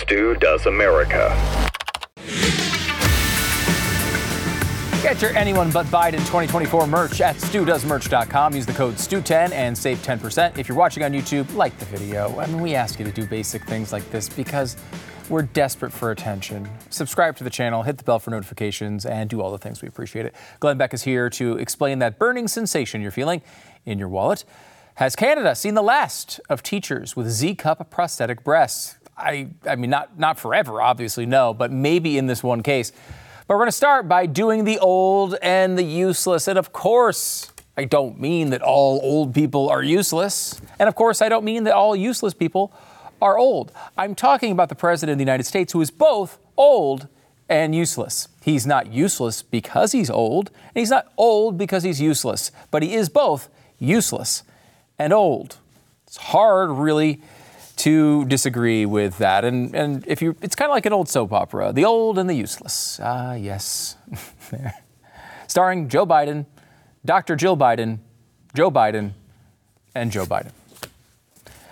Stu Does America. Get your anyone but Biden 2024 merch at studoesmerch.com. Use the code STU10 and save 10%. If you're watching on YouTube, like the video. I mean, we ask you to do basic things like this because we're desperate for attention. Subscribe to the channel, hit the bell for notifications, and do all the things. We appreciate it. Glenn Beck is here to explain that burning sensation you're feeling in your wallet. Has Canada seen the last of teachers with Z cup prosthetic breasts? I, I mean, not, not forever, obviously, no, but maybe in this one case. But we're going to start by doing the old and the useless. And of course, I don't mean that all old people are useless. And of course, I don't mean that all useless people are old. I'm talking about the President of the United States who is both old and useless. He's not useless because he's old, and he's not old because he's useless, but he is both useless and old. It's hard, really, to disagree with that. And, and if you, it's kind of like an old soap opera, The Old and the Useless. Ah, yes. Starring Joe Biden, Dr. Jill Biden, Joe Biden, and Joe Biden.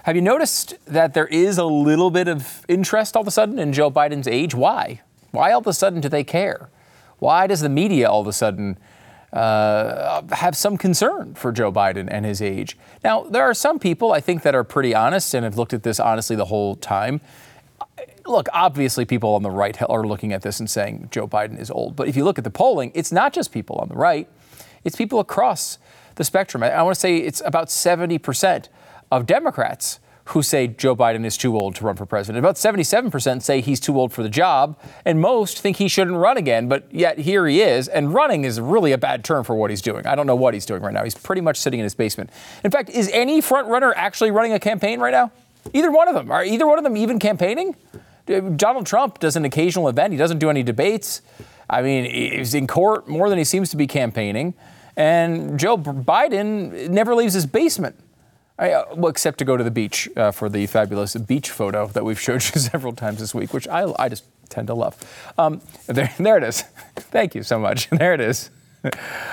Have you noticed that there is a little bit of interest all of a sudden in Joe Biden's age? Why? Why all of a sudden do they care? Why does the media all of a sudden uh, have some concern for Joe Biden and his age? Now, there are some people I think that are pretty honest and have looked at this honestly the whole time. Look, obviously, people on the right are looking at this and saying Joe Biden is old. But if you look at the polling, it's not just people on the right, it's people across the spectrum. I, I want to say it's about 70 percent of Democrats who say Joe Biden is too old to run for president. About 77% say he's too old for the job, and most think he shouldn't run again, but yet here he is. And running is really a bad term for what he's doing. I don't know what he's doing right now. He's pretty much sitting in his basement. In fact, is any front runner actually running a campaign right now? Either one of them. Are either one of them even campaigning? Uh, Donald Trump does an occasional event. He doesn't do any debates. I mean, he's in court more than he seems to be campaigning. And Joe Biden never leaves his basement. I, uh, well, except to go to the beach uh, for the fabulous beach photo that we've showed you several times this week, which I, I just tend to love. Um, there, there it is. Thank you so much. There it is.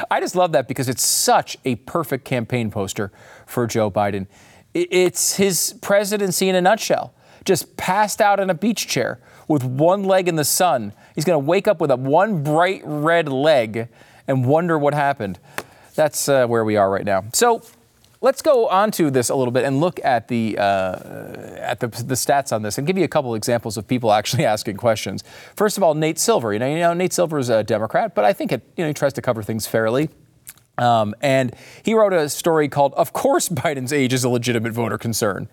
I just love that because it's such a perfect campaign poster for Joe Biden. It's his presidency in a nutshell. Just passed out in a beach chair with one leg in the sun. He's going to wake up with a one bright red leg and wonder what happened. That's uh, where we are right now. So Let's go on to this a little bit and look at the uh, at the, the, stats on this and give you a couple examples of people actually asking questions. First of all, Nate Silver. You know, you know Nate Silver is a Democrat, but I think it, you know he tries to cover things fairly. Um, and he wrote a story called "Of course Biden's age is a legitimate voter concern."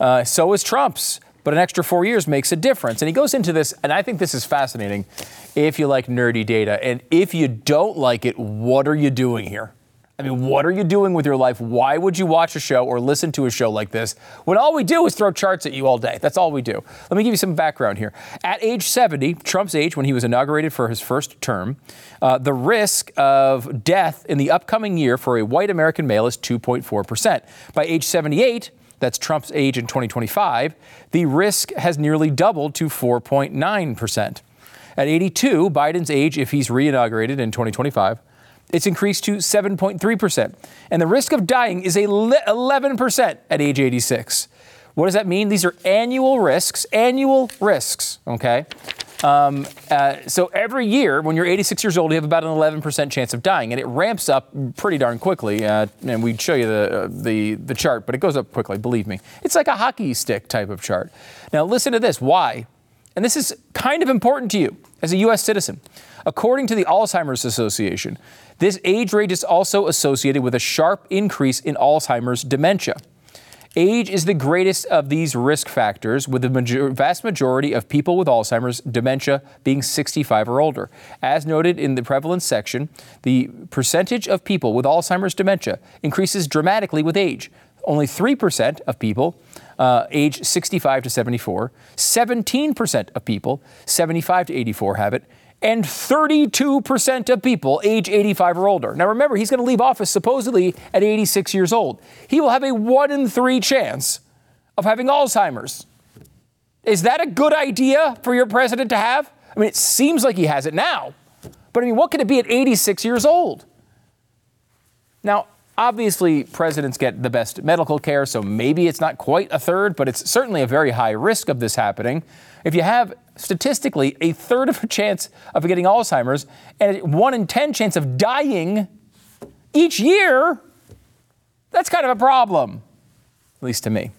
Uh, so is Trump's but an extra four years makes a difference. And he goes into this, and I think this is fascinating if you like nerdy data. And if you don't like it, what are you doing here? I mean, what are you doing with your life? Why would you watch a show or listen to a show like this when all we do is throw charts at you all day? That's all we do. Let me give you some background here. At age 70, Trump's age, when he was inaugurated for his first term, uh, the risk of death in the upcoming year for a white American male is 2.4%. By age 78, that's Trump's age in 2025, the risk has nearly doubled to 4.9%. At 82, Biden's age, if he's reinaugurated in 2025, it's increased to 7.3%. And the risk of dying is 11% at age 86. What does that mean? These are annual risks, annual risks, okay? Um, uh, so every year, when you're 86 years old, you have about an 11% chance of dying, and it ramps up pretty darn quickly. Uh, and we'd show you the, uh, the, the chart, but it goes up quickly, believe me. It's like a hockey stick type of chart. Now, listen to this. Why? And this is kind of important to you as a U.S. citizen. According to the Alzheimer's Association, this age range is also associated with a sharp increase in Alzheimer's dementia. Age is the greatest of these risk factors, with the major- vast majority of people with Alzheimer's dementia being 65 or older. As noted in the prevalence section, the percentage of people with Alzheimer's dementia increases dramatically with age. Only 3% of people uh, age 65 to 74, 17% of people 75 to 84 have it, and 32% of people age 85 or older. Now remember, he's going to leave office supposedly at 86 years old. He will have a 1 in 3 chance of having Alzheimer's. Is that a good idea for your president to have? I mean, it seems like he has it now. But I mean, what could it be at 86 years old? Now, Obviously, presidents get the best medical care, so maybe it's not quite a third, but it's certainly a very high risk of this happening. If you have statistically a third of a chance of getting Alzheimer's and a one in 10 chance of dying each year, that's kind of a problem, at least to me.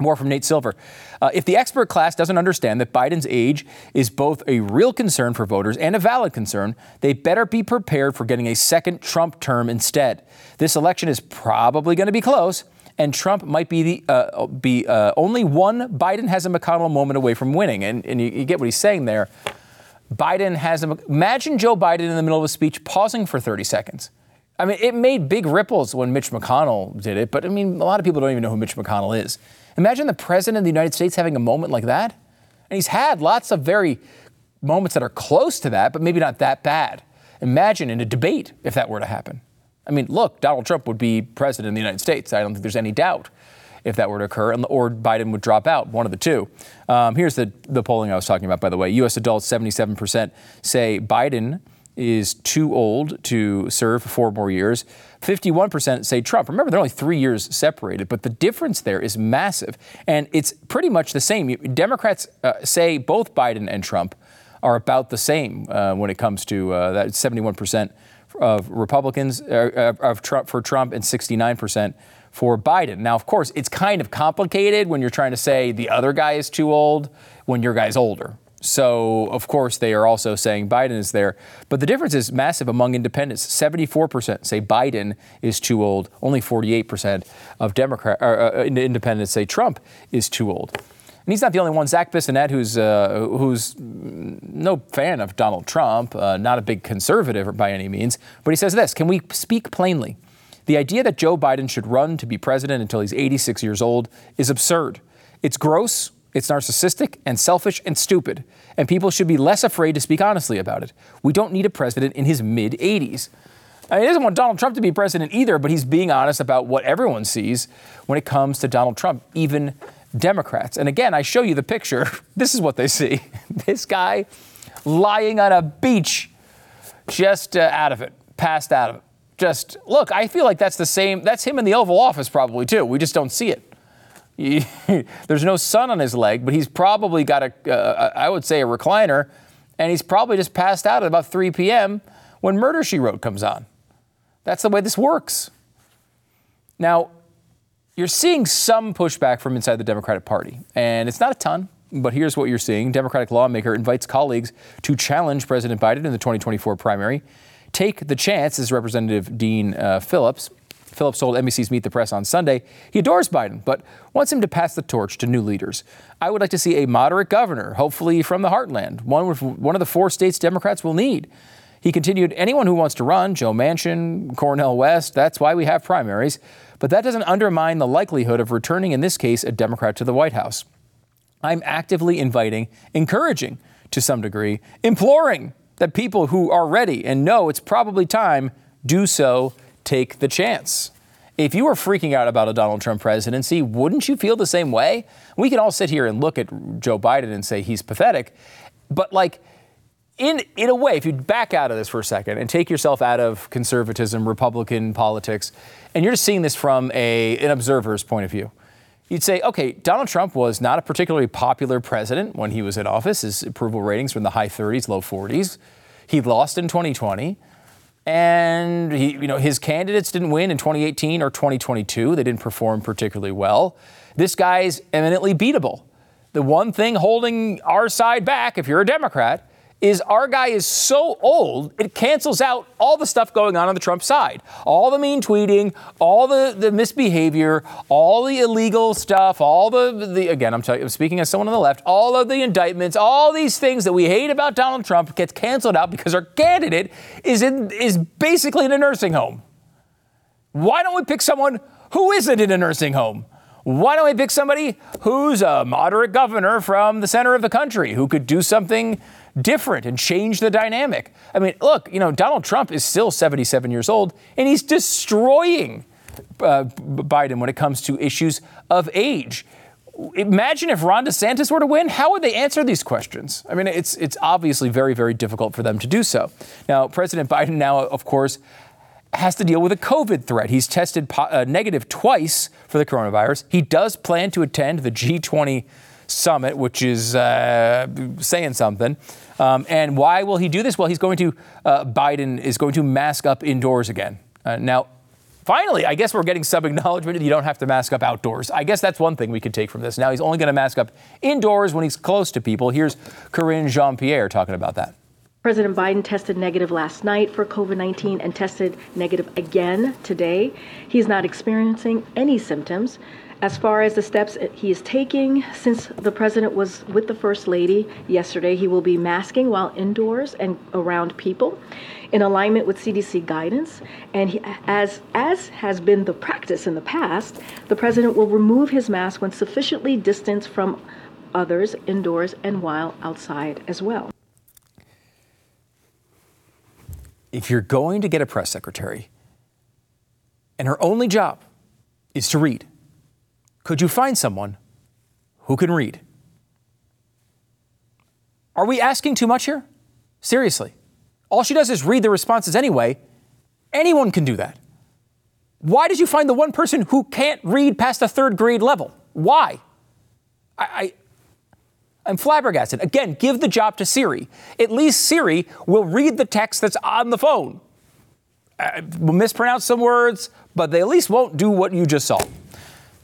More from Nate Silver. Uh, if the expert class doesn't understand that Biden's age is both a real concern for voters and a valid concern, they better be prepared for getting a second Trump term instead. This election is probably going to be close, and Trump might be the uh, be uh, only one Biden has a McConnell moment away from winning. And, and you, you get what he's saying there. Biden has a, imagine Joe Biden in the middle of a speech pausing for 30 seconds. I mean, it made big ripples when Mitch McConnell did it, but I mean, a lot of people don't even know who Mitch McConnell is. Imagine the president of the United States having a moment like that. And he's had lots of very moments that are close to that, but maybe not that bad. Imagine in a debate if that were to happen. I mean, look, Donald Trump would be president of the United States. I don't think there's any doubt if that were to occur, or Biden would drop out, one of the two. Um, here's the, the polling I was talking about, by the way. U.S. adults, 77% say Biden is too old to serve four more years. 51% say Trump. Remember, they're only three years separated, but the difference there is massive. And it's pretty much the same. Democrats uh, say both Biden and Trump are about the same uh, when it comes to uh, that 71% of Republicans uh, of Trump for Trump and 69% for Biden. Now, of course, it's kind of complicated when you're trying to say the other guy is too old when your guy's older. So, of course, they are also saying Biden is there. But the difference is massive among independents. 74% say Biden is too old. Only 48% of Democrat, uh, uh, independents say Trump is too old. And he's not the only one. Zach Bissonette, who's, uh, who's no fan of Donald Trump, uh, not a big conservative by any means, but he says this Can we speak plainly? The idea that Joe Biden should run to be president until he's 86 years old is absurd. It's gross, it's narcissistic and selfish and stupid, and people should be less afraid to speak honestly about it. We don't need a president in his mid 80s. I mean, he doesn't want Donald Trump to be president either, but he's being honest about what everyone sees when it comes to Donald Trump, even Democrats. And again, I show you the picture. This is what they see this guy lying on a beach, just uh, out of it, passed out of it. Just look, I feel like that's the same, that's him in the Oval Office probably too. We just don't see it. there's no sun on his leg, but he's probably got a, uh, I would say, a recliner, and he's probably just passed out at about 3 p.m. when Murder She Wrote comes on. That's the way this works. Now, you're seeing some pushback from inside the Democratic Party, and it's not a ton. But here's what you're seeing Democratic lawmaker invites colleagues to challenge President Biden in the 2024 primary. Take the chance, as Representative Dean uh, Phillips Phillips told NBC's Meet the Press on Sunday he adores Biden, but wants him to pass the torch to new leaders. I would like to see a moderate governor, hopefully from the heartland, one, with, one of the four states Democrats will need. He continued, anyone who wants to run, Joe Manchin, Cornel West, that's why we have primaries. But that doesn't undermine the likelihood of returning, in this case, a Democrat to the White House. I'm actively inviting, encouraging to some degree, imploring that people who are ready and know it's probably time do so take the chance. If you were freaking out about a Donald Trump presidency, wouldn't you feel the same way? We can all sit here and look at Joe Biden and say he's pathetic, but like, in, in a way, if you back out of this for a second and take yourself out of conservatism, Republican politics, and you're just seeing this from a, an observer's point of view, you'd say, okay, Donald Trump was not a particularly popular president when he was in office. His approval ratings were in the high 30s, low 40s. He lost in 2020 and he, you know, his candidates didn't win in 2018 or 2022. They didn't perform particularly well. This guy's eminently beatable. The one thing holding our side back, if you're a Democrat, is our guy is so old, it cancels out all the stuff going on on the Trump side. All the mean tweeting, all the, the misbehavior, all the illegal stuff, all the, the again, I'm, I'm speaking as someone on the left, all of the indictments, all these things that we hate about Donald Trump gets canceled out because our candidate is, in, is basically in a nursing home. Why don't we pick someone who isn't in a nursing home? Why don't we pick somebody who's a moderate governor from the center of the country who could do something different and change the dynamic. I mean, look, you know, Donald Trump is still 77 years old and he's destroying uh, Biden when it comes to issues of age. Imagine if Ron DeSantis were to win, how would they answer these questions? I mean, it's it's obviously very very difficult for them to do so. Now, President Biden now, of course, has to deal with a COVID threat. He's tested po- uh, negative twice for the coronavirus. He does plan to attend the G20 summit, which is uh, saying something. Um, and why will he do this? Well, he's going to, uh, Biden is going to mask up indoors again. Uh, now, finally, I guess we're getting some acknowledgement that you don't have to mask up outdoors. I guess that's one thing we could take from this. Now he's only going to mask up indoors when he's close to people. Here's Karine Jean-Pierre talking about that. President Biden tested negative last night for COVID 19 and tested negative again today. He's not experiencing any symptoms. As far as the steps he is taking, since the president was with the First Lady yesterday, he will be masking while indoors and around people in alignment with CDC guidance. And he, as, as has been the practice in the past, the president will remove his mask when sufficiently distanced from others indoors and while outside as well. If you're going to get a press secretary and her only job is to read, could you find someone who can read? Are we asking too much here? Seriously. All she does is read the responses anyway. Anyone can do that. Why did you find the one person who can't read past the third grade level? Why? I, I, am flabbergasted. Again, give the job to Siri. At least Siri will read the text that's on the phone. Uh, will mispronounce some words, but they at least won't do what you just saw.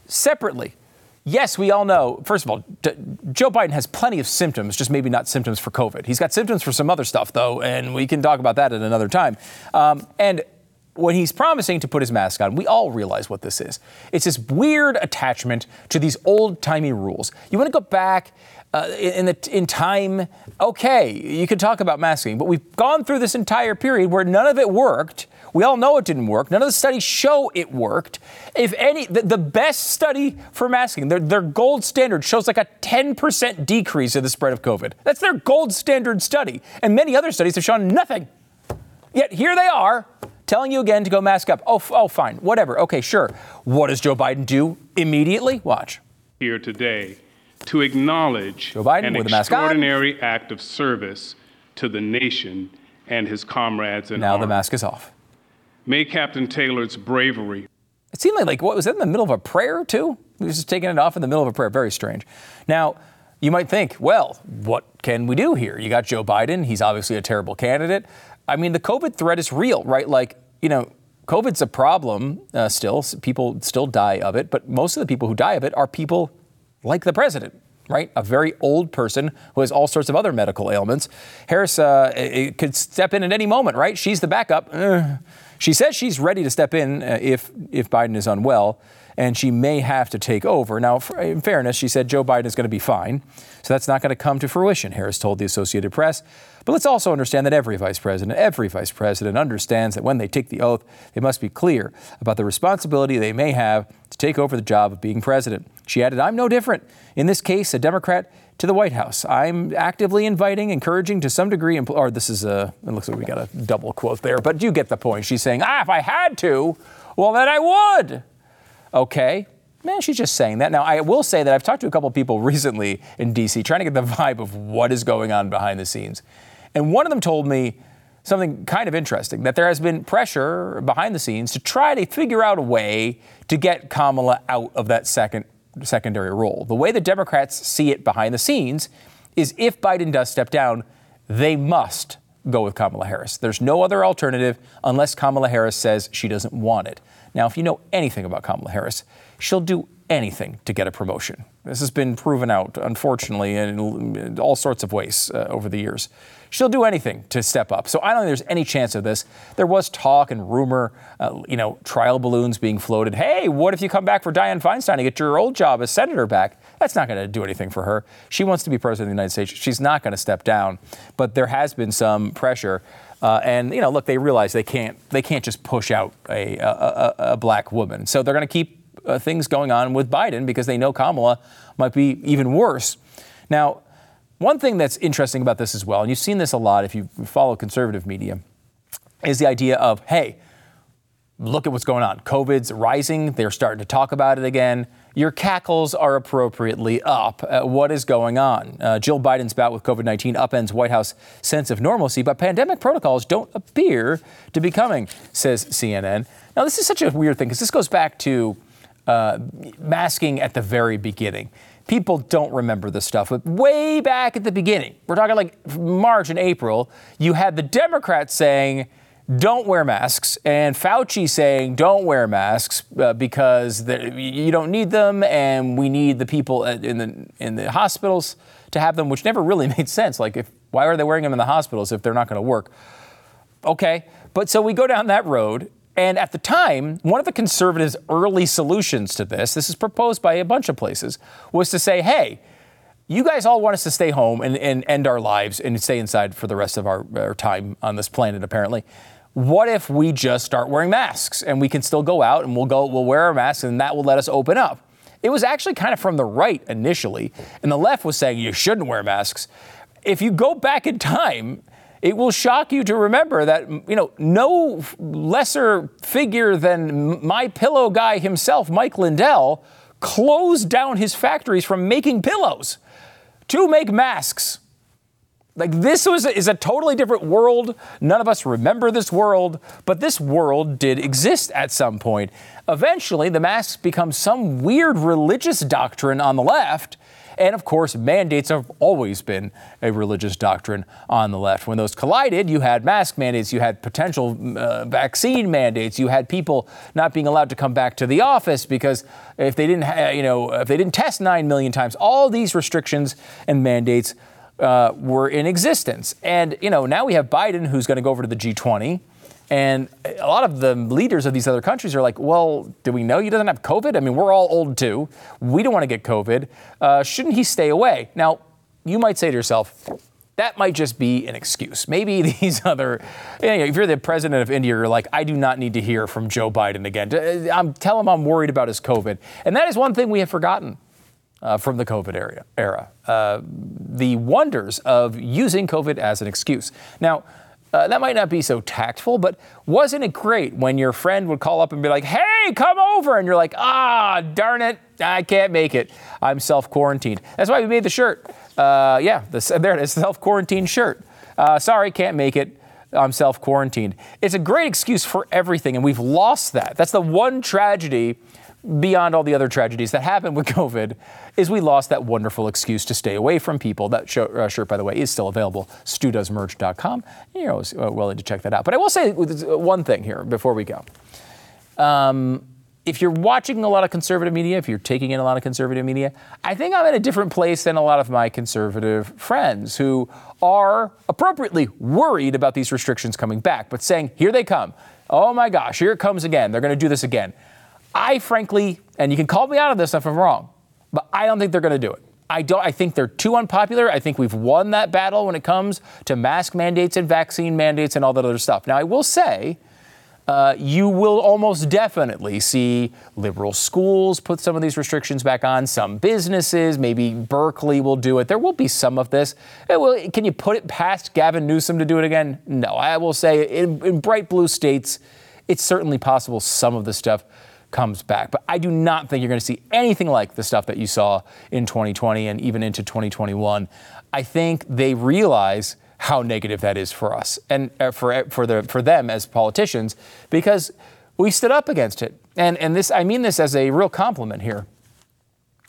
Separately, yes, we all know, first of all, D- Joe Biden has plenty of symptoms, just maybe not symptoms for COVID. He's got symptoms for some other stuff, though, and we can talk about that at another time. Um, and when he's promising to put his mask on, we all realize what this is. It's this weird attachment to these old timey rules. You want to go back uh, in, the, in time, okay, you can talk about masking, but we've gone through this entire period where none of it worked. We all know it didn't work. None of the studies show it worked. If any, the, the best study for masking, their, their gold standard shows like a 10% decrease in the spread of COVID. That's their gold standard study. And many other studies have shown nothing. Yet here they are telling you again to go mask up. Oh, oh, fine, whatever. Okay, sure. What does Joe Biden do immediately? Watch. Here today to acknowledge Joe Biden an with a mask extraordinary act of service to the nation and his comrades in Now arms. the mask is off. May Captain Taylor's bravery It seemed like, like what was that in the middle of a prayer too? He was just taking it off in the middle of a prayer. Very strange. Now, you might think, well, what can we do here? You got Joe Biden. He's obviously a terrible candidate. I mean, the COVID threat is real, right? Like, you know, COVID's a problem uh, still. People still die of it, but most of the people who die of it are people like the president, right? A very old person who has all sorts of other medical ailments. Harris uh, could step in at any moment, right? She's the backup. Uh, she says she's ready to step in uh, if if Biden is unwell, and she may have to take over. Now, in fairness, she said Joe Biden is going to be fine, so that's not going to come to fruition. Harris told the Associated Press. But let's also understand that every vice president, every vice president understands that when they take the oath, they must be clear about the responsibility they may have to take over the job of being president. She added, I'm no different. In this case, a Democrat to the White House. I'm actively inviting, encouraging to some degree, or this is a, it looks like we got a double quote there, but you get the point. She's saying, ah, if I had to, well, then I would. Okay. Man, she's just saying that. Now, I will say that I've talked to a couple of people recently in D.C. trying to get the vibe of what is going on behind the scenes. And one of them told me something kind of interesting that there has been pressure behind the scenes to try to figure out a way to get Kamala out of that second secondary role. The way the Democrats see it behind the scenes is if Biden does step down, they must go with Kamala Harris. There's no other alternative unless Kamala Harris says she doesn't want it. Now, if you know anything about Kamala Harris, she'll do anything to get a promotion. This has been proven out, unfortunately, in all sorts of ways uh, over the years. She'll do anything to step up. So I don't think there's any chance of this. There was talk and rumor, uh, you know, trial balloons being floated. Hey, what if you come back for Dianne Feinstein to get your old job as senator back? That's not going to do anything for her. She wants to be president of the United States. She's not going to step down. But there has been some pressure. Uh, and you know, look, they realize they can't they can't just push out a, a, a black woman. So they're going to keep uh, things going on with Biden because they know Kamala might be even worse. Now, one thing that's interesting about this as well, and you've seen this a lot if you follow conservative media, is the idea of, hey, look at what's going on. COVID's rising. They're starting to talk about it again. Your cackles are appropriately up. Uh, what is going on? Uh, Jill Biden's bout with COVID 19 upends White House sense of normalcy, but pandemic protocols don't appear to be coming, says CNN. Now, this is such a weird thing because this goes back to uh, masking at the very beginning. People don't remember this stuff, but way back at the beginning, we're talking like March and April, you had the Democrats saying, don't wear masks, and Fauci saying don't wear masks uh, because you don't need them, and we need the people in the in the hospitals to have them, which never really made sense. Like, if why are they wearing them in the hospitals if they're not going to work? Okay, but so we go down that road, and at the time, one of the conservatives' early solutions to this, this is proposed by a bunch of places, was to say, hey, you guys all want us to stay home and, and end our lives and stay inside for the rest of our, our time on this planet, apparently what if we just start wearing masks and we can still go out and we'll go we'll wear our masks and that will let us open up? It was actually kind of from the right initially and the left was saying you shouldn't wear masks. If you go back in time it will shock you to remember that you know no lesser figure than my pillow guy himself mike lindell closed down his factories from making pillows to make masks like this was is a totally different world. None of us remember this world, but this world did exist at some point. Eventually, the masks become some weird religious doctrine on the left. And of course, mandates have always been a religious doctrine on the left. When those collided, you had mask mandates, you had potential uh, vaccine mandates, you had people not being allowed to come back to the office because if they didn't, ha- you know, if they didn't test nine million times, all these restrictions and mandates uh, were in existence. And, you know, now we have Biden who's going to go over to the G20. And a lot of the leaders of these other countries are like, well, do we know he doesn't have COVID? I mean, we're all old too. We don't want to get COVID. Uh, shouldn't he stay away? Now, you might say to yourself, that might just be an excuse. Maybe these other, you know, if you're the president of India, you're like, I do not need to hear from Joe Biden again. I'm, tell him I'm worried about his COVID. And that is one thing we have forgotten uh, from the COVID era. era. Uh, the wonders of using COVID as an excuse. Now, uh, that might not be so tactful, but wasn't it great when your friend would call up and be like, hey, come over? And you're like, ah, darn it, I can't make it. I'm self quarantined. That's why we made the shirt. Uh, yeah, the, there it is, self quarantined shirt. Uh, sorry, can't make it. I'm self quarantined. It's a great excuse for everything, and we've lost that. That's the one tragedy beyond all the other tragedies that happened with COVID, is we lost that wonderful excuse to stay away from people. That sh- uh, shirt, by the way, is still available. StuDoesMerch.com. You're always uh, willing to check that out. But I will say one thing here before we go. Um, if you're watching a lot of conservative media, if you're taking in a lot of conservative media, I think I'm in a different place than a lot of my conservative friends who are appropriately worried about these restrictions coming back, but saying, here they come. Oh my gosh, here it comes again. They're going to do this again. I frankly, and you can call me out of this if I'm wrong, but I don't think they're going to do it. I don't. I think they're too unpopular. I think we've won that battle when it comes to mask mandates and vaccine mandates and all that other stuff. Now, I will say, uh, you will almost definitely see liberal schools put some of these restrictions back on. Some businesses, maybe Berkeley will do it. There will be some of this. Will, can you put it past Gavin Newsom to do it again? No. I will say, in, in bright blue states, it's certainly possible some of the stuff comes back. But I do not think you're going to see anything like the stuff that you saw in 2020 and even into 2021. I think they realize how negative that is for us and uh, for for the for them as politicians because we stood up against it. And and this I mean this as a real compliment here.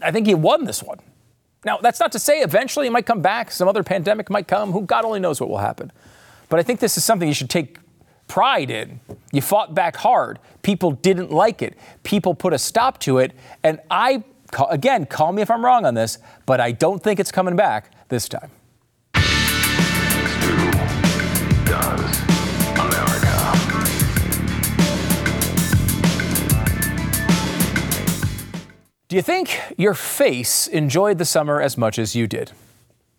I think he won this one. Now, that's not to say eventually it might come back, some other pandemic might come, who God only knows what will happen. But I think this is something you should take pride in. You fought back hard. People didn't like it. People put a stop to it. And I, again, call me if I'm wrong on this, but I don't think it's coming back this time. Do you think your face enjoyed the summer as much as you did?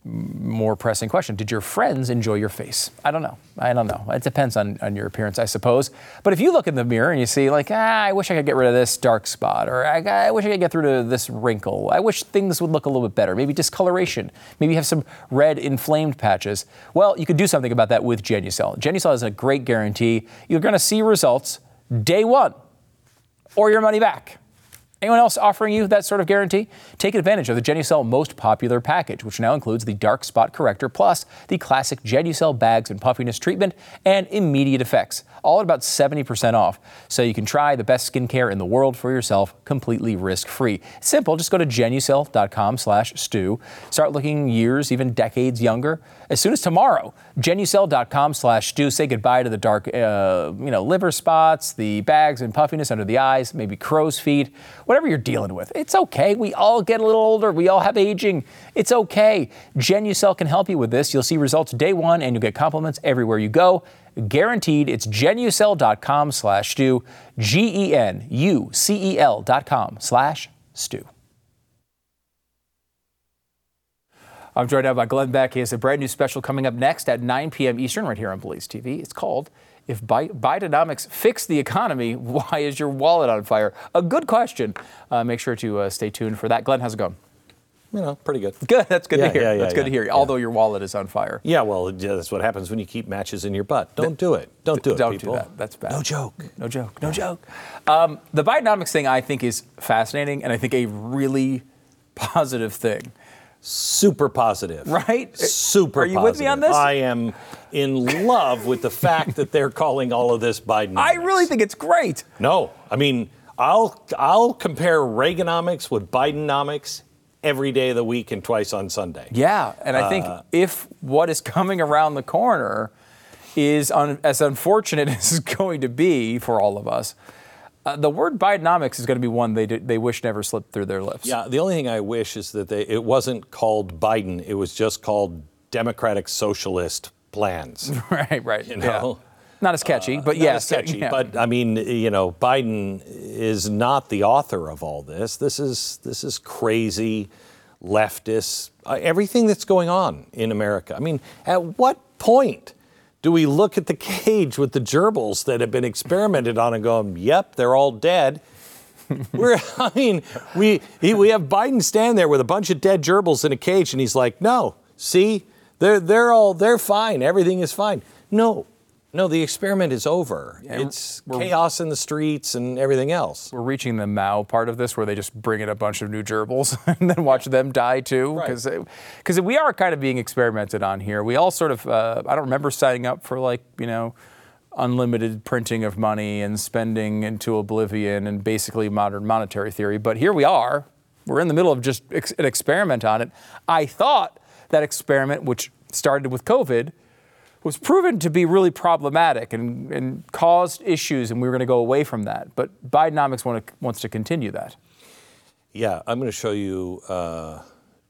More pressing question. Did your friends enjoy your face? I don't know. I don't know. It depends on, on your appearance, I suppose. But if you look in the mirror and you see, like, ah, I wish I could get rid of this dark spot, or I, I wish I could get through to this wrinkle, I wish things would look a little bit better, maybe discoloration, maybe have some red inflamed patches. Well, you could do something about that with Genucel. Genucel is a great guarantee. You're going to see results day one or your money back. Anyone else offering you that sort of guarantee? Take advantage of the Genucel most popular package, which now includes the dark spot corrector plus the classic Genucel bags and puffiness treatment and immediate effects, all at about 70% off. So you can try the best skincare in the world for yourself completely risk-free. Simple, just go to genucel.com slash STU. Start looking years, even decades younger. As soon as tomorrow, genucel.com slash STU. Say goodbye to the dark, uh, you know, liver spots, the bags and puffiness under the eyes, maybe crow's feet whatever you're dealing with. It's okay. We all get a little older. We all have aging. It's okay. Genucel can help you with this. You'll see results day one and you'll get compliments everywhere you go. Guaranteed. It's genucel.com slash STU. G-E-N-U-C-E-L dot com slash STU. I'm joined now by Glenn Beck. He has a brand new special coming up next at 9 p.m. Eastern right here on Blaze TV. It's called if Bidenomics fix the economy, why is your wallet on fire? A good question. Uh, make sure to uh, stay tuned for that. Glenn, how's it going? You know, pretty good. Good. That's good yeah, to hear. Yeah, yeah, that's good to hear. Although your wallet is on fire. Yeah, well, that's what happens when you keep matches in your butt. Don't do it. Don't do it. Don't people. do that. That's bad. No joke. No joke. No joke. Um, the Bidenomics thing, I think, is fascinating, and I think a really positive thing super positive. Right? Super Are you positive. with me on this? I am in love with the fact that they're calling all of this Biden. I really think it's great. No, I mean, I'll I'll compare Reaganomics with Bidenomics every day of the week and twice on Sunday. Yeah, and I think uh, if what is coming around the corner is un- as unfortunate as it's going to be for all of us, uh, the word Bidenomics is going to be one they they wish never slipped through their lips. Yeah, the only thing I wish is that they, it wasn't called Biden. It was just called Democratic Socialist Plans. right, right. You know. Yeah. Not as catchy, uh, but yes, as catchy. Yeah. But I mean, you know, Biden is not the author of all this. This is this is crazy, leftist. Uh, everything that's going on in America. I mean, at what point do we look at the cage with the gerbils that have been experimented on and go, yep, they're all dead? We're, I mean, we, he, we have Biden stand there with a bunch of dead gerbils in a cage, and he's like, no, see, they're, they're all, they're fine. Everything is fine. No, no, the experiment is over. Yeah, it's chaos in the streets and everything else. We're reaching the Mao part of this where they just bring in a bunch of new gerbils and then watch them die too. Because right. we are kind of being experimented on here. We all sort of, uh, I don't remember signing up for like, you know, unlimited printing of money and spending into oblivion and basically modern monetary theory. But here we are. We're in the middle of just ex- an experiment on it. I thought that experiment, which started with COVID, was proven to be really problematic and, and caused issues, and we were going to go away from that. But Bidenomics want to, wants to continue that. Yeah, I'm going to show you uh,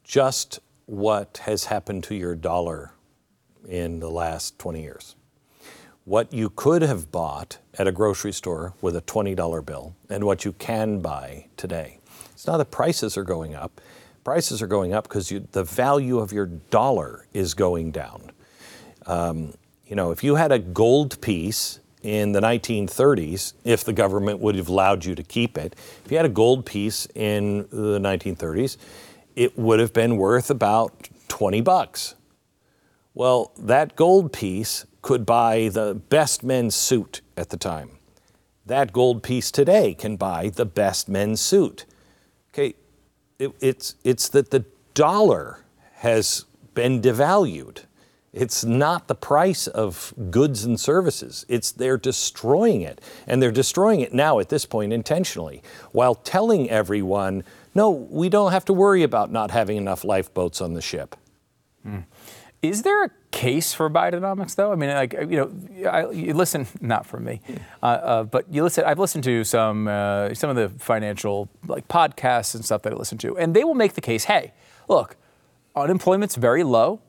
just what has happened to your dollar in the last 20 years. What you could have bought at a grocery store with a $20 bill and what you can buy today. It's not that prices are going up. Prices are going up because the value of your dollar is going down. Um, you know, if you had a gold piece in the 1930s, if the government would have allowed you to keep it, if you had a gold piece in the 1930s, it would have been worth about 20 bucks. Well, that gold piece could buy the best men's suit at the time. That gold piece today can buy the best men's suit. Okay, it, it's, it's that the dollar has been devalued. It's not the price of goods and services. It's they're destroying it. And they're destroying it now at this point intentionally while telling everyone, no, we don't have to worry about not having enough lifeboats on the ship. Hmm. Is there a case for Bidenomics, though? I mean, like you know, I, you listen not from me, uh, uh, but you listen. I've listened to some uh, some of the financial like podcasts and stuff that I listen to, and they will make the case. Hey, look, unemployment's very low.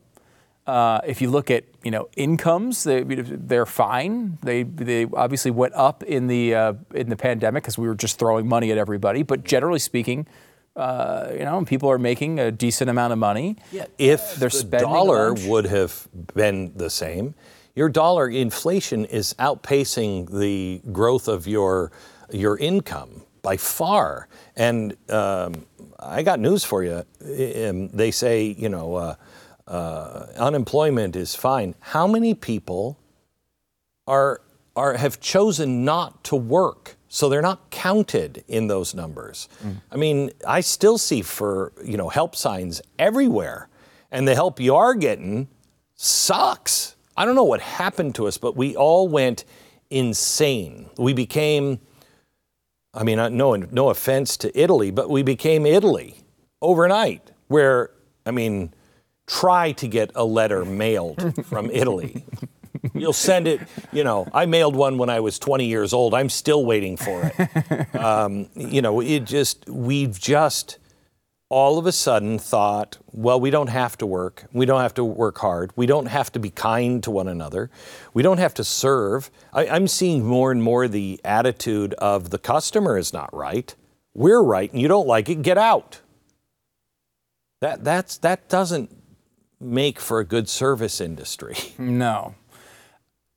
Uh, if you look at you know incomes, they, they're fine. They they obviously went up in the uh, in the pandemic because we were just throwing money at everybody. But generally speaking, uh, you know, people are making a decent amount of money. Yeah. If They're the dollar would have been the same, your dollar inflation is outpacing the growth of your your income by far. And um, I got news for you. Um, they say, you know. Uh, unemployment is fine. How many people are, are, have chosen not to work So they're not counted in those numbers. I mean, I still see for, you know, help signs everywhere. And the help you are getting sucks. I don't know what happened to us, but we all went insane. We became I mean, no, no offense to Italy, but we became Italy overnight, where, I mean, try to get a letter mailed from Italy. You'll send it, you know, I mailed one when I was 20 years old. I'm still waiting for it. Um, you know, it just, we've just all of a sudden thought, well, we don't have to work. We don't have to work hard. We don't have to be kind to one another. We don't have to serve. I, I'm seeing more and more the attitude of the customer is not right. We're right and you don't like it, get out. That, that's, that doesn't make for a good service industry. No.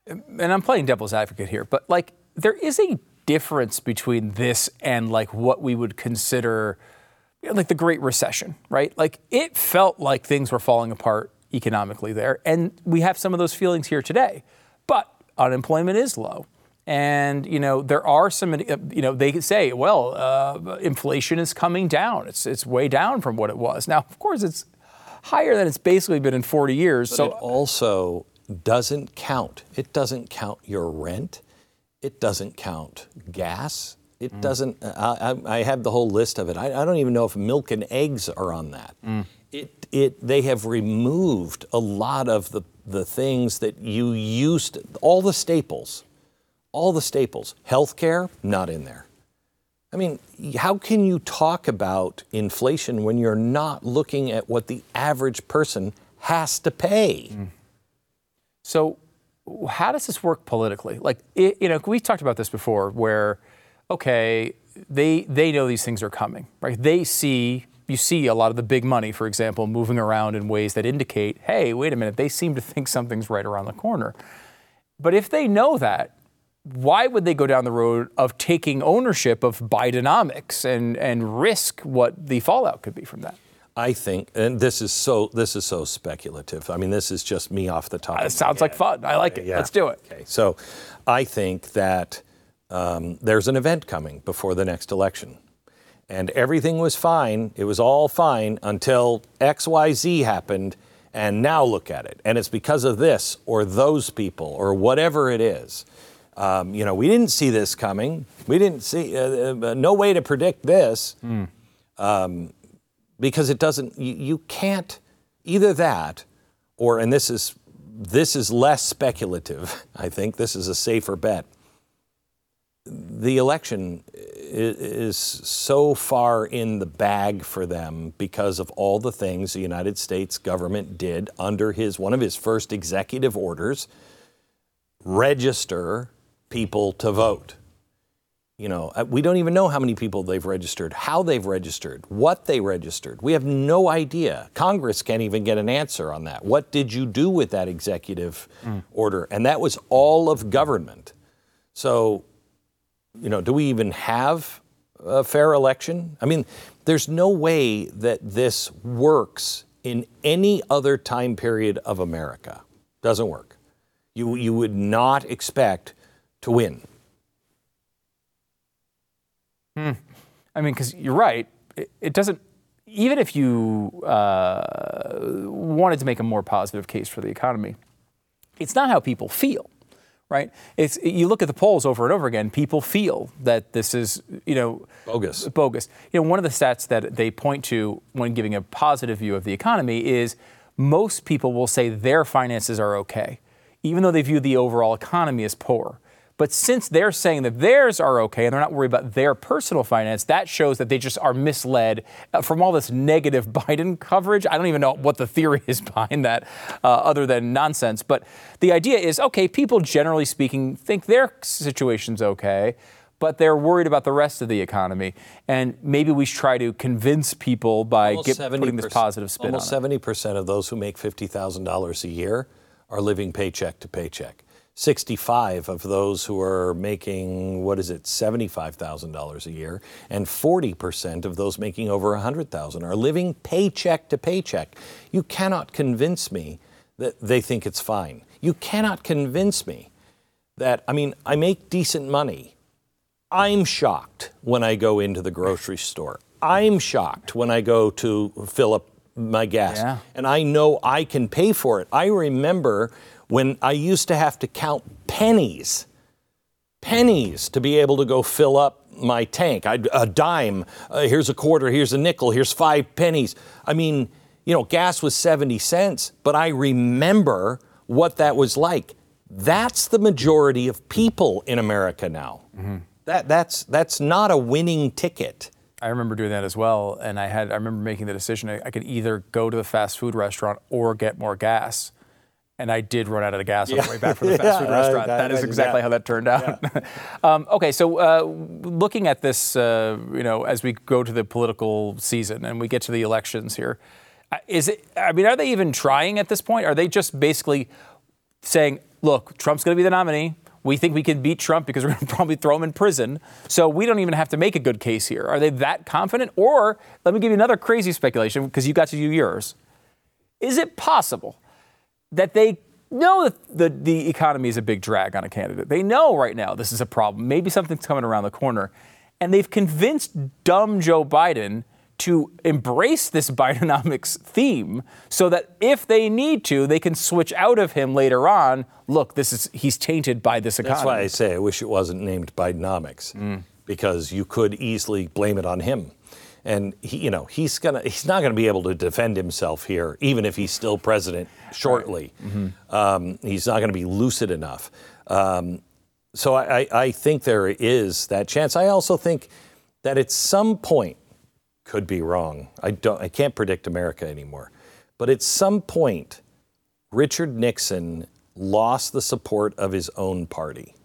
And I'm playing devil's advocate here, but like there is a difference between this and like what we would consider like the Great Recession, right? Like it felt like things were falling apart economically there. And we have some of those feelings here today. But unemployment is low. And you know there are some. You know they could say, well, uh, inflation is coming down. It's it's way down from what it was. Now, of course, it's higher than it's basically been in 40 years. But so it also doesn't count. It doesn't count your rent. It doesn't count gas. It mm. doesn't. I, I, I have the whole list of it. I, I don't even know if milk and eggs are on that. Mm. It, it, they have removed a lot of the, the things that you used, all the staples, all the staples. Healthcare, not in there. I mean, how can you talk about inflation when you're not looking at what the average person has to pay? Mm. So, how does this work politically? Like, it, you know, we've talked about this before, where, okay, they they know these things are coming, right? They see you see a lot of the big money, for example, moving around in ways that indicate, hey, wait a minute, they seem to think something's right around the corner. But if they know that, why would they go down the road of taking ownership of Bidenomics and and risk what the fallout could be from that? I think, and this is so this is so speculative. I mean, this is just me off the top. It sounds like fun. I like it. Yeah. Let's do it. Okay, so I think that um, there's an event coming before the next election. And everything was fine. It was all fine until XYZ happened. And now look at it. And it's because of this or those people or whatever it is. Um, you know, we didn't see this coming. We didn't see, uh, uh, no way to predict this um, because it doesn't, you, you can't, either that or, and this is, this is less speculative, I think, this is a safer bet. The election is so far in the bag for them because of all the things the United States government did under his one of his first executive orders register people to vote. You know, uh, we don't even know how many people they've registered, how they've registered, what they registered. We have no idea. Congress can't even get an answer on that. What did you do with that executive order? And that was all of government. So, you know, do we even have a fair election? I mean, there's no way that this works in any other time period of America. Doesn't work. You, you would not expect to win. Hmm. I mean, because you're right. It, it doesn't. Even if you uh, wanted to make a more positive case for the economy, it's not how people feel, right? It's you look at the polls over and over again. People feel that this is, you know, Bogus. bogus. You know, one of the stats that they point to when giving a positive view of the economy is most people will say their finances are okay, even though they view the overall economy as poor. But since they're saying that theirs are okay and they're not worried about their personal finance, that shows that they just are misled uh, from all this negative Biden coverage. I don't even know what the theory is behind that, uh, other than nonsense. But the idea is okay, people generally speaking think their situation's okay but they're worried about the rest of the economy. And maybe we should try to convince people by Almost get, putting this positive spin on Almost it. 70% of those who make $50,000 a year are living paycheck to paycheck. 65 of those who are making, what is it, $75,000 a year, and 40% of those making over 100,000 are living paycheck to paycheck. You cannot convince me that they think it's fine. You cannot convince me that, I mean, I make decent money. I'm shocked when I go into the grocery store. I'm shocked when I go to fill up my gas. Yeah. And I know I can pay for it. I remember when I used to have to count pennies, pennies to be able to go fill up my tank. I'd, a dime, uh, here's a quarter, here's a nickel, here's five pennies. I mean, you know, gas was 70 cents, but I remember what that was like. That's the majority of people in America now. That, that's, that's not a winning ticket. I remember doing that as well, and I had I remember making the decision I, I could either go to the fast food restaurant or get more gas, and I did run out of the gas on the way back from the fast food restaurant. I- that is exactly yeah. how that turned out. um, okay, so uh, looking at this, uh, you know, as we go to the political season and we get to the elections here, uh, it? I mean, are they even trying at this point? Are they just basically saying, look, Trump's going to be the nominee. We think we can beat Trump because we're going to probably throw him in prison. So we don't even have to make a good case here. Are they that confident? Or let me give you another crazy speculation because you got to do yours. Is it possible that they know that the, the economy is a big drag on a candidate? They know right now this is a problem. Maybe something's coming around the corner. And they've convinced dumb Joe Biden to embrace this Bidenomics theme so that if they need to, they can switch out of him later on. Look, this is he's tainted by this economy. That's why I say I wish it wasn't named Bidenomics, mm. because you could easily blame it on him. And he, you know, he's gonna he's not gonna be able to defend himself here, even if he's still president shortly. Um, he's not gonna be lucid enough. Um, so I, I, I think there is that chance. I also think that at some point, could be wrong. I don't. I can't predict America anymore. But at some point, Richard Nixon lost the support of his own party.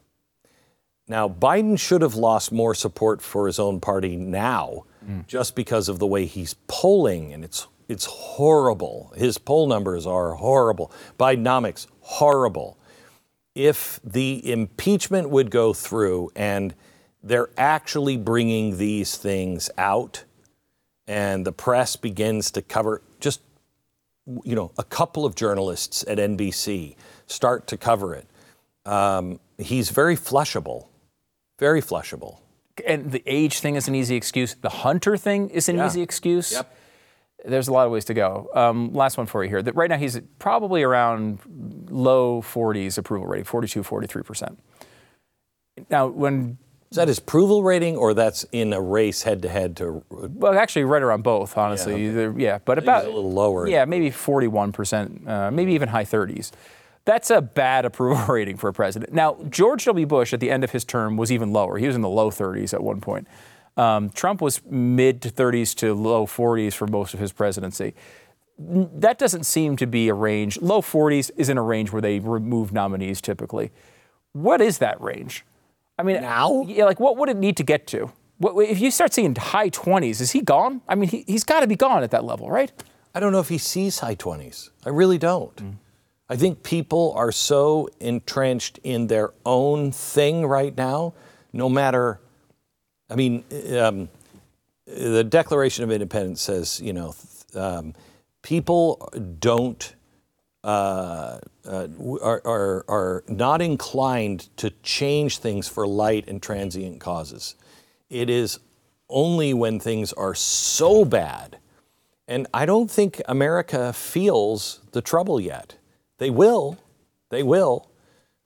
Now, Biden should have lost more support for his own party now just because of the way he's polling, and it's, it's horrible. His poll numbers are horrible. Bidenomics, horrible. If the impeachment would go through and they're actually bringing these things out, and the press begins to cover just you know, a couple of journalists at NBC start to cover it. Um, he's very flushable, very flushable. And the age thing is an easy excuse. The Hunter thing is an Yeah. easy excuse. Yep. There's a lot of ways to go. Um, last one for you here. That right now he's probably around low 40s approval rating, 42, 43 percent. Now, when Is that his approval rating, or that's in a race head to head to? well, actually, right around both, honestly. Yeah, Either- Yeah, but about a little lower. Yeah, maybe 41 percent, uh, maybe even high 30s. That's a bad approval rating for a president. Now, George W. Bush at the end of his term was even lower. He was in the low 30s at one point. Um, Trump was mid to 30s to low 40s for most of his presidency. That doesn't seem to be a range. Low 40s is in a range where they remove nominees typically. What is that range? I mean, Now? yeah, like what would it need to get to? What, if you start seeing high 20s, is he gone? I mean, he, he's got to be gone at that level, right? I don't know if he sees high 20s. I really don't. I think people are so entrenched in their own thing right now, no matter, I mean, um, the Declaration of Independence says, you know, um, people don't, uh, uh, are, are, are not inclined to change things for light and transient causes. It is only when things are so bad and I don't think America feels the trouble yet. They will. They will.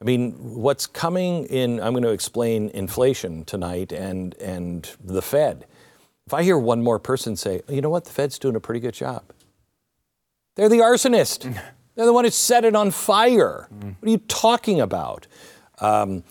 I mean, what's coming in, I'm going to explain inflation tonight and, and the Fed. If I hear one more person say, you know what, the Fed's doing a pretty good job, they're the arsonist. They're the one who set it on fire. What are you talking about? Um,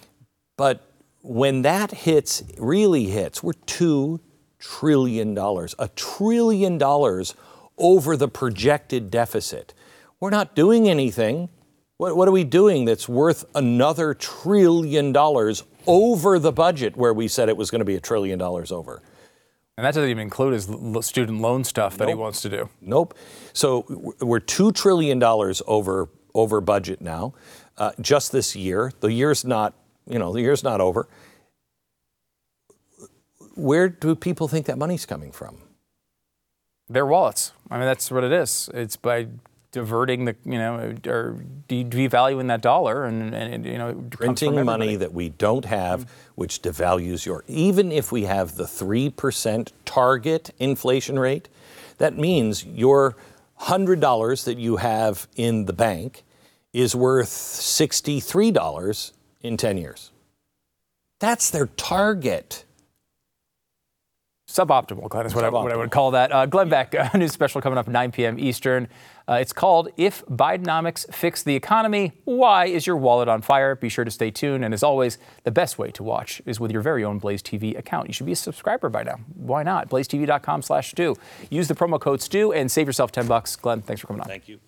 but when that hits, really hits, we're two trillion dollars, a trillion dollars over the projected deficit. We're not doing anything. What, what are we doing that's worth another trillion dollars over the budget where we said it was going to be a trillion dollars over? And that doesn't even include his student loan stuff that he wants to do. Nope. So we're two trillion dollars over over budget now, uh, just this year. The year's not, you know, the year's not over. Where do people think that money's coming from? Their wallets. I mean, that's what it is. It's by diverting the, you know, or de- devaluing that dollar and, and you know, it comes from Printing money that we don't have, which devalues your. Even if we have the 3% target inflation rate, that means your $100 that you have in the bank is worth $63 in 10 years. That's their target. Suboptimal, Glenn, is what, I, what I would call that. Uh, Glenn Beck, a new special coming up at 9 p.m. Eastern. Uh, it's called If Bidenomics Fix the Economy, Why is Your Wallet on Fire? Be sure to stay tuned. And as always, the best way to watch is with your very own Blaze TV account. You should be a subscriber by now. Why not? BlazeTV.com slash Stu. Use the promo code Stu and save yourself 10 bucks. Glenn, thanks for coming on. Thank you.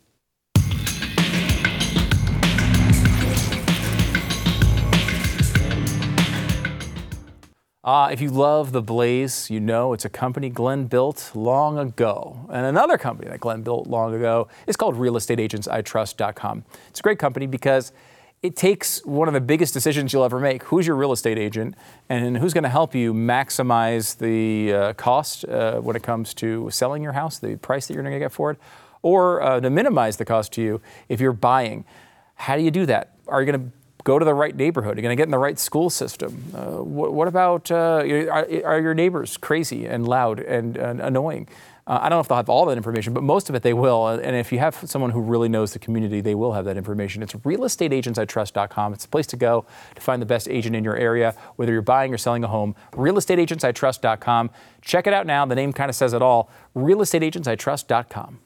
Uh, if you love the Blaze, you know it's a company Glenn built long ago. And another company that Glenn built long ago is called realestateagentsitrust.com. It's a great company because it takes one of the biggest decisions you'll ever make who's your real estate agent and who's going to help you maximize the uh, cost uh, when it comes to selling your house, the price that you're going to get for it, or uh, to minimize the cost to you if you're buying. How do you do that? Are you going to go to the right neighborhood? You're going to get in the right school system. Uh, what, what about uh, are, are your neighbors crazy and loud and, and annoying? Uh, I don't know if they'll have all that information, but most of it they will. And if you have someone who really knows the community, they will have that information. It's realestateagentsitrust.com. It's a place to go to find the best agent in your area, whether you're buying or selling a home. Realestateagentsitrust.com. Check it out now. The name kind of says it all. Realestateagentsitrust.com.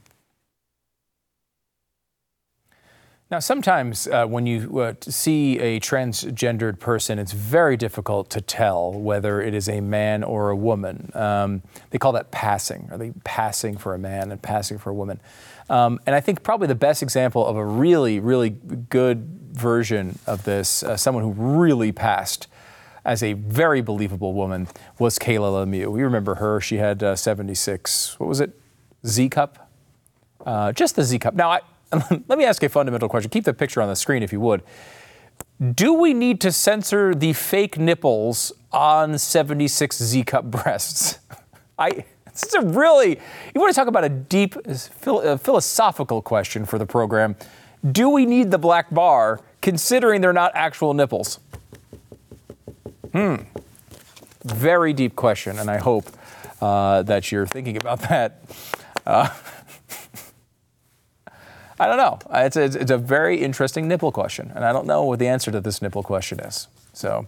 Now, sometimes uh, when you uh, see a transgendered person, it's very difficult to tell whether it is a man or a woman. Um, they call that passing. Are they passing for a man and passing for a woman? Um, and I think probably the best example of a really, really good version of this, uh, someone who really passed as a very believable woman, was Kayla Lemieux. We remember her. She had uh, 76, what was it? Z cup? Uh, just the Z cup. Now, I, let me ask a fundamental question. Keep the picture on the screen if you would. Do we need to censor the fake nipples on 76 Z cup breasts? I. This is a really, you want to talk about a deep uh, philosophical question for the program. Do we need the black bar considering they're not actual nipples? Hmm. Very deep question, and I hope uh, that you're thinking about that. Uh, I don't know. Uh, It's a, it's a very interesting nipple question, and I don't know what the answer to this nipple question is. So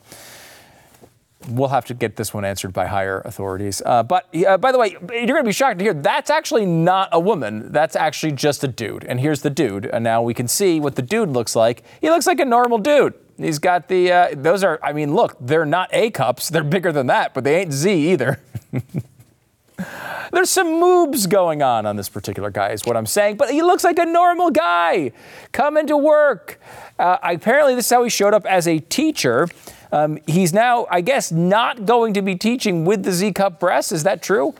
we'll have to get this one answered by higher authorities. Uh, but uh, by the way, you're going to be shocked to hear that's actually not a woman. That's actually just a dude. And here's the dude. And now we can see what the dude looks like. He looks like a normal dude. He's got the, uh, those are, I mean, look, they're not A cups. They're bigger than that, but they ain't Z either. There's some moobs going on on this particular guy, is what I'm saying. But he looks like a normal guy coming to work. Uh, apparently, this is how he showed up as a teacher. Um, he's now, I guess, not going to be teaching with the Z cup breasts. Is that true?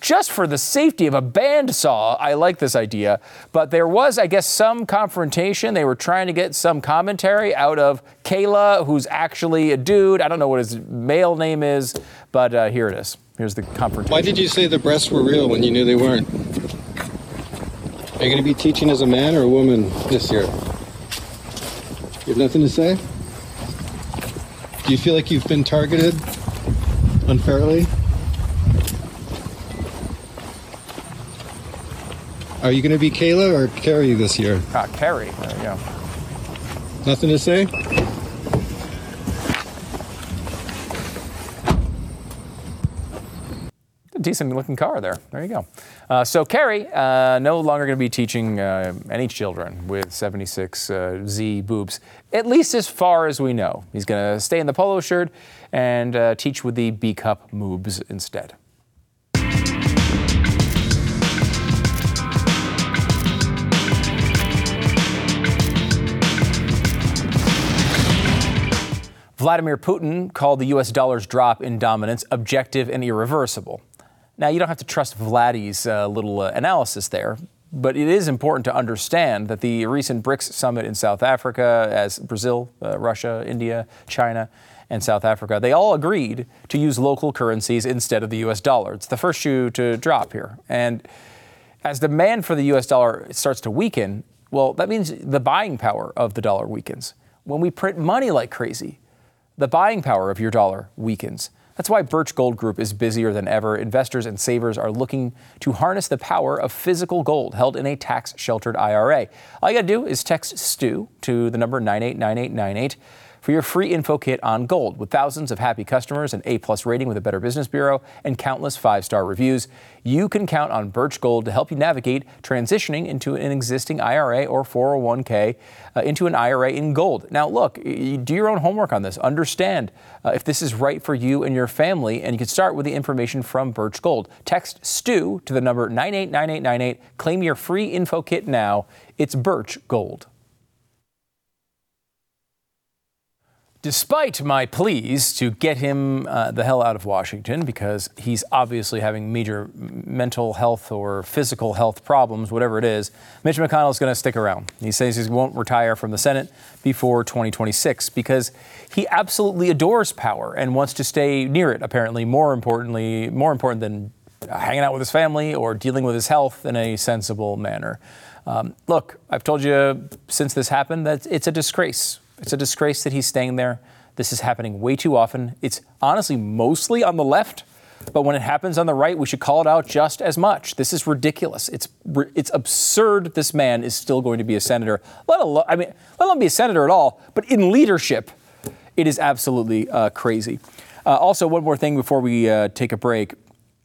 Just for the safety of a bandsaw, I like this idea. But there was, I guess, some confrontation. They were trying to get some commentary out of Kayla, who's actually a dude. I don't know what his male name is, but uh, here it is. Here's the confrontation. Why did you say the breasts were real when you knew they weren't? Are you going to be teaching as a man or a woman this year? You have nothing to say? Do you feel like you've been targeted unfairly? Are you going to be Kayla or Carrie this year? Ah, Carrie. There you go. Nothing to say? Decent looking car there. There you go. Uh, so Carrie, uh, no longer going to be teaching uh, any children with 76 uh, Z boobs, at least as far as we know. He's going to stay in the polo shirt and uh, teach with the B cup moobs instead. Vladimir Putin called the US dollar's drop in dominance objective and irreversible. Now, you don't have to trust Vladdy's uh, little uh, analysis there, but it is important to understand that the recent BRICS summit in South Africa, as Brazil, uh, Russia, India, China, and South Africa, they all agreed to use local currencies instead of the US dollar. It's the first shoe to drop here. And As demand for the US dollar starts to weaken, well, that means the buying power of the dollar weakens. When we print money like crazy, the buying power of your dollar weakens. That's why Birch Gold Group is busier than ever. Investors and savers are looking to harness the power of physical gold held in a tax sheltered IRA. All you got to do is text STU to the number 989898 for your free info kit on gold with thousands of happy customers, an A plus rating with a Better Business Bureau, and countless five star reviews. You can count on Birch Gold to help you navigate transitioning into an existing IRA or 401k uh, into an IRA in gold. Now, look, you do your own homework on this. Understand uh, if this is right for you and your family, and you can start with the information from Birch Gold. Text STU to the number 989898. Claim your free info kit now. It's Birch Gold. Despite my pleas to get him uh, the hell out of Washington because he's obviously having major mental health or physical health problems, whatever it is, Mitch McConnell is going to stick around. He says he won't retire from the Senate before 2026 because he absolutely adores power and wants to stay near it, apparently, more importantly, more important than hanging out with his family or dealing with his health in a sensible manner. Um, look, I've told you since this happened that it's a disgrace it's a disgrace that he's staying there. This is happening way too often. It's honestly mostly on the left, but when it happens on the right, we should call it out just as much. This is ridiculous. It's it's absurd. This man is still going to be a senator. Let alone, I mean, let alone be a senator at all. But in leadership, it is absolutely uh, crazy. Uh, also, one more thing before we uh, take a break.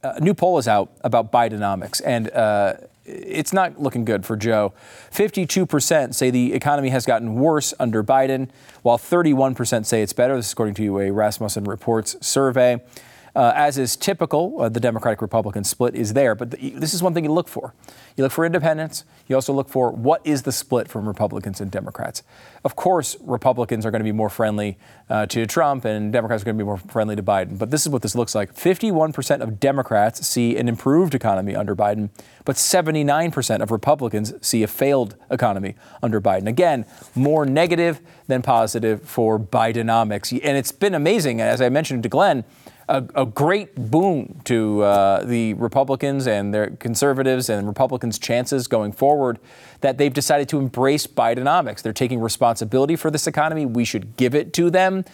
A new poll is out about Bidenomics, and uh, it's not looking good for Joe. 52% say the economy has gotten worse under Biden, while 31% say it's better. This is according to a Rasmussen Reports survey. Uh, as is typical, uh, the Democratic Republican split is there. But the, this is one thing you look for. You look for independents. You also look for what is the split from Republicans and Democrats. Of course, Republicans are going to be more friendly uh, to Trump and Democrats are going to be more friendly to Biden. But this is what this looks like 51% of Democrats see an improved economy under Biden, but 79% of Republicans see a failed economy under Biden. Again, more negative than positive for Bidenomics. And it's been amazing, as I mentioned to Glenn a, a great boon to uh, the Republicans and their conservatives and Republicans' chances going forward that they've decided to embrace Bidenomics. They're taking responsibility for this economy. We should give it to them.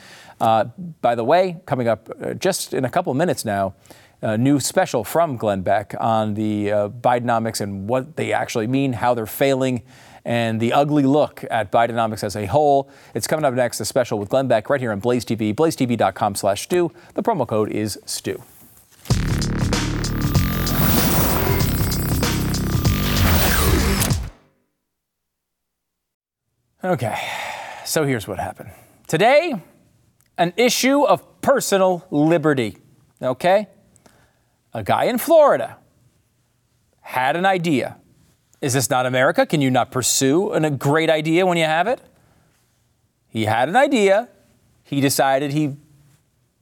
Uh, by the way, coming up uh, just in a couple minutes now, a new special from Glenn Beck on the uh, Bidenomics and what they actually mean, how they're failing, and the ugly look at Bidenomics as a whole. It's coming up next, a special with Glenn Beck right here on Blaze TV, blazetv.com slash Stu. The promo code is Stu. Okay, so here's what happened. Today, an issue of personal liberty. Okay? A guy in Florida had an idea is this not America? Can you not pursue a great idea when you have it? He had an idea. He decided he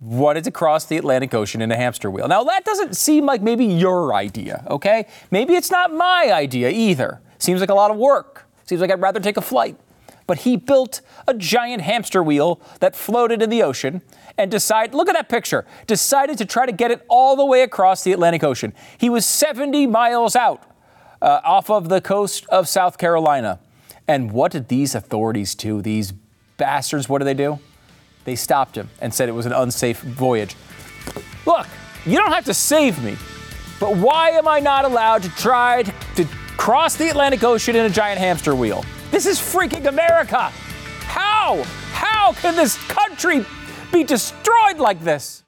wanted to cross the Atlantic Ocean in a hamster wheel. Now, that doesn't seem like maybe your idea, okay? Maybe it's not my idea either. Seems like a lot of work. Seems like I'd rather take a flight. But he built a giant hamster wheel that floated in the ocean and decided, look at that picture, decided to try to get it all the way across the Atlantic Ocean. He was 70 miles out uh, off of the coast of South Carolina. And what did these authorities do? These bastards, what did they do? They stopped him and said it was an unsafe voyage. Look, you don't have to save me, but why am I not allowed to try to, to cross the Atlantic Ocean in a giant hamster wheel? This is freaking America. How? How can this country be destroyed like this?